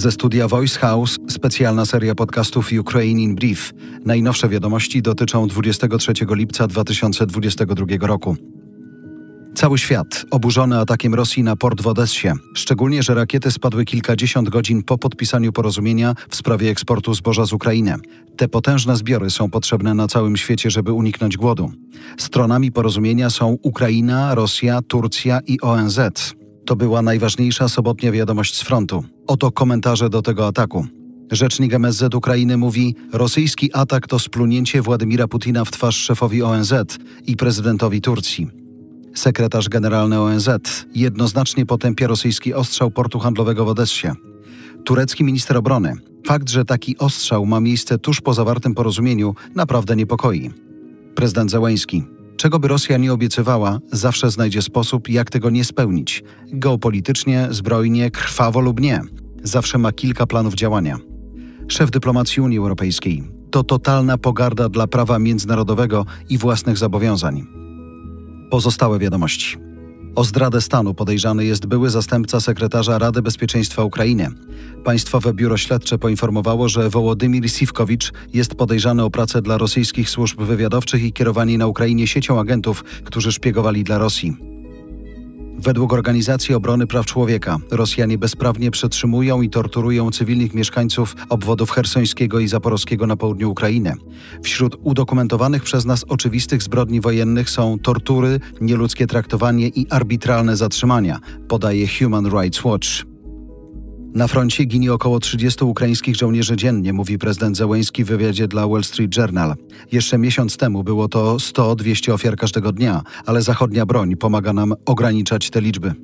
Ze studia Voice House specjalna seria podcastów Ukraine in Brief. Najnowsze wiadomości dotyczą 23 lipca 2022 roku. Cały świat oburzony atakiem Rosji na port w Odessie, szczególnie, że rakiety spadły kilkadziesiąt godzin po podpisaniu porozumienia w sprawie eksportu zboża z Ukrainy. Te potężne zbiory są potrzebne na całym świecie, żeby uniknąć głodu. Stronami porozumienia są Ukraina, Rosja, Turcja i ONZ. To była najważniejsza sobotnia wiadomość z frontu. Oto komentarze do tego ataku. Rzecznik MSZ Ukrainy mówi: Rosyjski atak to splunięcie Władimira Putina w twarz szefowi ONZ i prezydentowi Turcji. Sekretarz generalny ONZ jednoznacznie potępia rosyjski ostrzał portu handlowego w Odessie. Turecki minister obrony. Fakt, że taki ostrzał ma miejsce tuż po zawartym porozumieniu, naprawdę niepokoi. Prezydent Zełęński. Czego by Rosja nie obiecywała, zawsze znajdzie sposób, jak tego nie spełnić. Geopolitycznie, zbrojnie, krwawo lub nie. Zawsze ma kilka planów działania. Szef dyplomacji Unii Europejskiej. To totalna pogarda dla prawa międzynarodowego i własnych zobowiązań. Pozostałe wiadomości. O zdradę stanu podejrzany jest były zastępca sekretarza Rady Bezpieczeństwa Ukrainy. Państwowe Biuro Śledcze poinformowało, że Wołodymir Siwkowicz jest podejrzany o pracę dla rosyjskich służb wywiadowczych i kierowanie na Ukrainie siecią agentów, którzy szpiegowali dla Rosji. Według Organizacji Obrony Praw Człowieka Rosjanie bezprawnie przetrzymują i torturują cywilnych mieszkańców obwodów hersońskiego i zaporowskiego na południu Ukrainy. Wśród udokumentowanych przez nas oczywistych zbrodni wojennych są tortury, nieludzkie traktowanie i arbitralne zatrzymania, podaje Human Rights Watch. Na froncie ginie około 30 ukraińskich żołnierzy dziennie, mówi prezydent Zełęński w wywiadzie dla Wall Street Journal. Jeszcze miesiąc temu było to 100-200 ofiar każdego dnia, ale zachodnia broń pomaga nam ograniczać te liczby.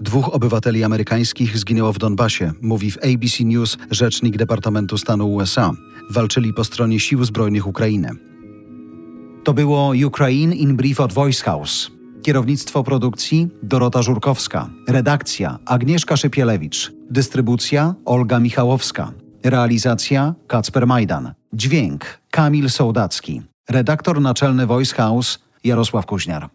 Dwóch obywateli amerykańskich zginęło w Donbasie, mówi w ABC News rzecznik Departamentu Stanu USA. Walczyli po stronie sił zbrojnych Ukrainy. To było Ukraine in Brief od Voice House. Kierownictwo produkcji Dorota Żurkowska. Redakcja Agnieszka Szypielewicz. Dystrybucja Olga Michałowska. Realizacja Kacper Majdan. Dźwięk Kamil Sołdacki. Redaktor naczelny Voice House Jarosław Kuźniar.